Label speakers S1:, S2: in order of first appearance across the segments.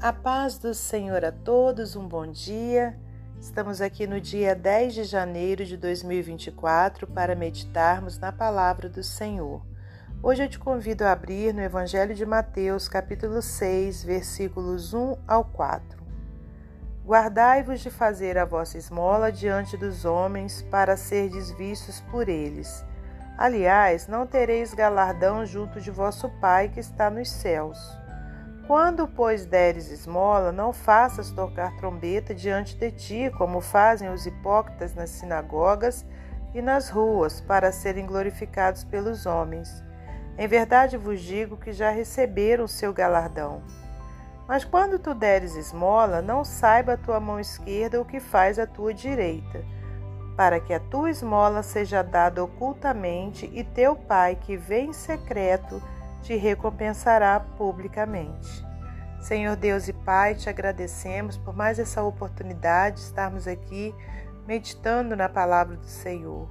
S1: A paz do Senhor a todos, um bom dia. Estamos aqui no dia 10 de janeiro de 2024 para meditarmos na palavra do Senhor. Hoje eu te convido a abrir no Evangelho de Mateus, capítulo 6, versículos 1 ao 4. Guardai-vos de fazer a vossa esmola diante dos homens, para serdes vistos por eles. Aliás, não tereis galardão junto de vosso Pai que está nos céus. Quando, pois, deres esmola, não faças tocar trombeta diante de ti, como fazem os hipócritas nas sinagogas e nas ruas, para serem glorificados pelos homens. Em verdade vos digo que já receberam o seu galardão. Mas quando tu deres esmola, não saiba a tua mão esquerda o que faz a tua direita, para que a tua esmola seja dada ocultamente e teu pai, que vem em secreto, te recompensará publicamente. Senhor Deus e Pai, te agradecemos por mais essa oportunidade de estarmos aqui meditando na palavra do Senhor.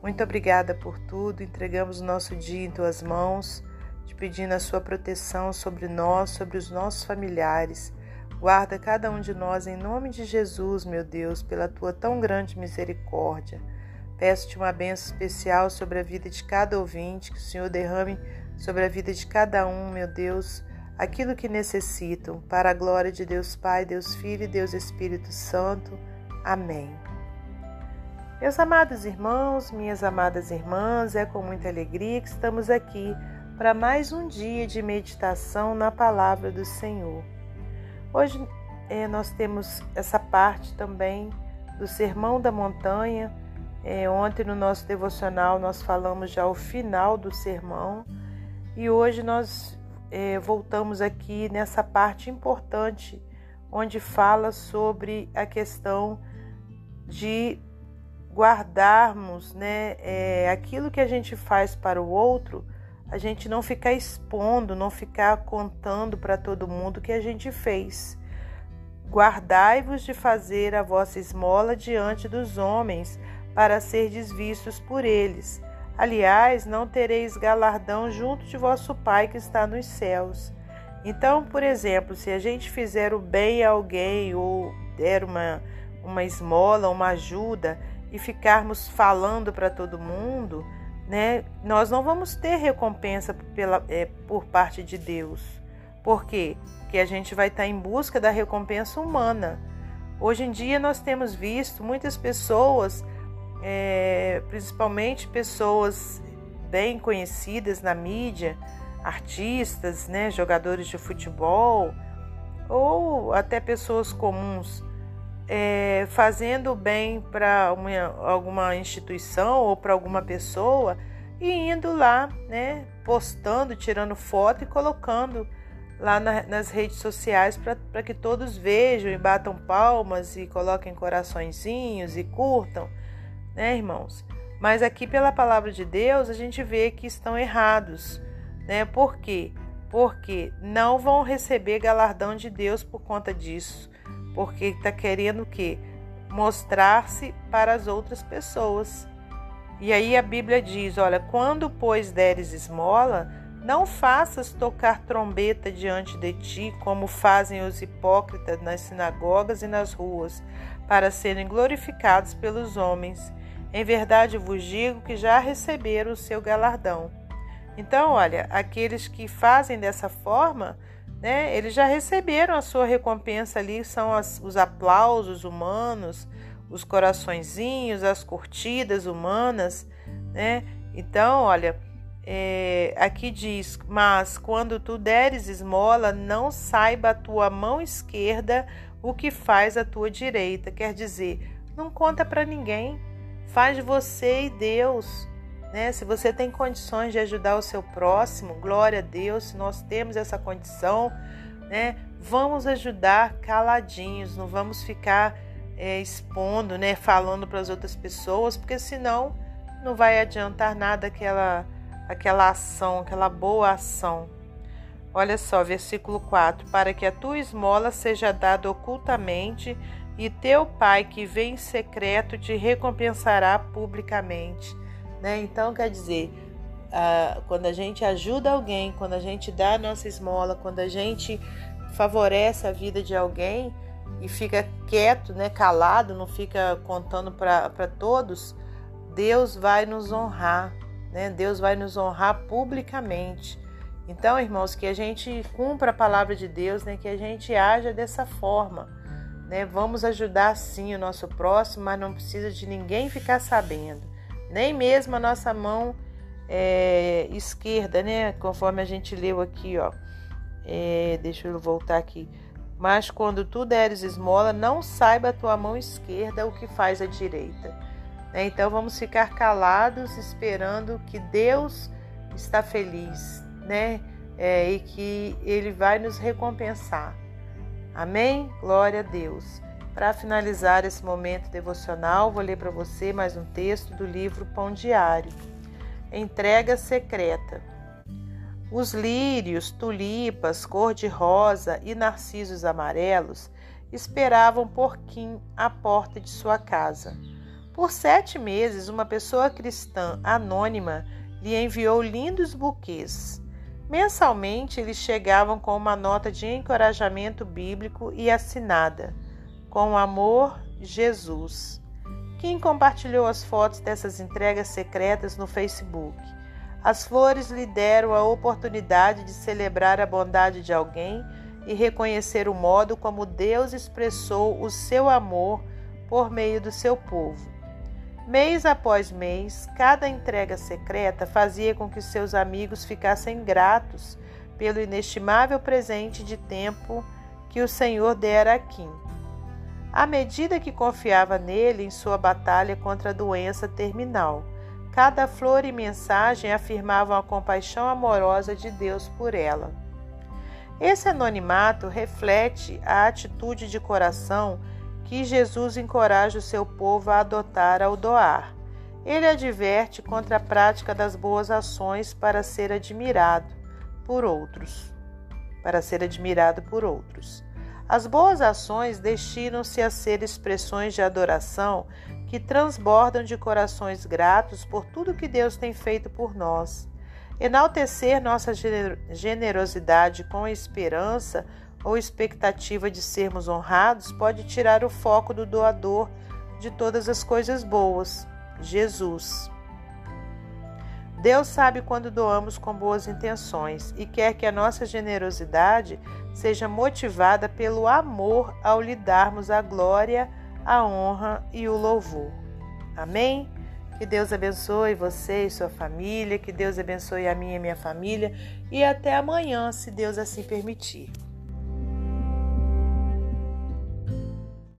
S1: Muito obrigada por tudo. Entregamos o nosso dia em tuas mãos, te pedindo a sua proteção sobre nós, sobre os nossos familiares. Guarda cada um de nós em nome de Jesus, meu Deus, pela tua tão grande misericórdia. Peço-te uma benção especial sobre a vida de cada ouvinte, que o Senhor derrame sobre a vida de cada um, meu Deus, aquilo que necessitam, para a glória de Deus Pai, Deus Filho e Deus Espírito Santo. Amém. Meus amados irmãos, minhas amadas irmãs, é com muita alegria que estamos aqui para mais um dia de meditação na palavra do Senhor. Hoje é, nós temos essa parte também do Sermão da Montanha. É, ontem no nosso devocional nós falamos já o final do sermão e hoje nós é, voltamos aqui nessa parte importante onde fala sobre a questão de guardarmos né, é, aquilo que a gente faz para o outro, a gente não ficar expondo, não ficar contando para todo mundo o que a gente fez. Guardai-vos de fazer a vossa esmola diante dos homens, para serdes vistos por eles. Aliás, não tereis galardão junto de vosso Pai que está nos céus. Então, por exemplo, se a gente fizer o bem a alguém ou der uma, uma esmola, uma ajuda e ficarmos falando para todo mundo, né, nós não vamos ter recompensa pela, é, por parte de Deus. Por quê? Porque a gente vai estar em busca da recompensa humana. Hoje em dia nós temos visto muitas pessoas é, principalmente pessoas bem conhecidas na mídia, artistas, né, jogadores de futebol ou até pessoas comuns é, fazendo bem para alguma instituição ou para alguma pessoa e indo lá, né, postando, tirando foto e colocando lá na, nas redes sociais para que todos vejam e batam palmas e coloquem coraçõezinhos e curtam né, irmãos? Mas aqui pela palavra de Deus a gente vê que estão errados, né? Por quê? Porque não vão receber galardão de Deus por conta disso, porque está querendo o quê? Mostrar-se para as outras pessoas. E aí a Bíblia diz: olha, quando pois deres esmola, não faças tocar trombeta diante de ti, como fazem os hipócritas nas sinagogas e nas ruas, para serem glorificados pelos homens. Em verdade vos digo que já receberam o seu galardão. Então, olha, aqueles que fazem dessa forma, né, eles já receberam a sua recompensa ali, são as, os aplausos humanos, os coraçõezinhos, as curtidas humanas, né? Então, olha, é, aqui diz: Mas quando tu deres esmola, não saiba a tua mão esquerda o que faz a tua direita. Quer dizer, não conta para ninguém faz você e Deus. Né? Se você tem condições de ajudar o seu próximo, glória a Deus, se nós temos essa condição, né? vamos ajudar caladinhos, não vamos ficar é, expondo, né? falando para as outras pessoas, porque senão não vai adiantar nada aquela, aquela ação, aquela boa ação. Olha só, versículo 4: Para que a tua esmola seja dada ocultamente e teu pai que vem em secreto te recompensará publicamente. Né? Então, quer dizer, quando a gente ajuda alguém, quando a gente dá a nossa esmola, quando a gente favorece a vida de alguém e fica quieto, né, calado, não fica contando para todos, Deus vai nos honrar, né? Deus vai nos honrar publicamente. Então, irmãos, que a gente cumpra a palavra de Deus, né? Que a gente haja dessa forma, né? Vamos ajudar sim o nosso próximo, mas não precisa de ninguém ficar sabendo, nem mesmo a nossa mão é, esquerda, né? Conforme a gente leu aqui, ó. É, deixa eu voltar aqui. Mas quando tu deres esmola, não saiba a tua mão esquerda o que faz a direita né? Então vamos ficar calados esperando que Deus está feliz, né? É, e que Ele vai nos recompensar. Amém? Glória a Deus. Para finalizar esse momento devocional, vou ler para você mais um texto do livro Pão Diário. Entrega secreta. Os lírios, tulipas, cor-de-rosa e narcisos amarelos esperavam por Kim à porta de sua casa. Por sete meses, uma pessoa cristã anônima lhe enviou lindos buquês. Mensalmente, eles chegavam com uma nota de encorajamento bíblico e assinada: Com amor, Jesus. Kim compartilhou as fotos dessas entregas secretas no Facebook. As flores lhe deram a oportunidade de celebrar a bondade de alguém e reconhecer o modo como Deus expressou o seu amor por meio do seu povo. Mês após mês, cada entrega secreta fazia com que seus amigos ficassem gratos pelo inestimável presente de tempo que o Senhor dera a Kim. À medida que confiava nele em sua batalha contra a doença terminal, cada flor e mensagem afirmavam a compaixão amorosa de Deus por ela. Esse anonimato reflete a atitude de coração que Jesus encoraja o seu povo a adotar ao doar. Ele adverte contra a prática das boas ações para ser admirado por outros. Para ser admirado por outros. As boas ações destinam-se a ser expressões de adoração que transbordam de corações gratos por tudo que Deus tem feito por nós. Enaltecer nossa generosidade com esperança ou expectativa de sermos honrados pode tirar o foco do doador de todas as coisas boas, Jesus. Deus sabe quando doamos com boas intenções e quer que a nossa generosidade seja motivada pelo amor ao lhe darmos a glória, a honra e o louvor. Amém? Que Deus abençoe você e sua família, que Deus abençoe a minha e minha família e até amanhã, se Deus assim permitir.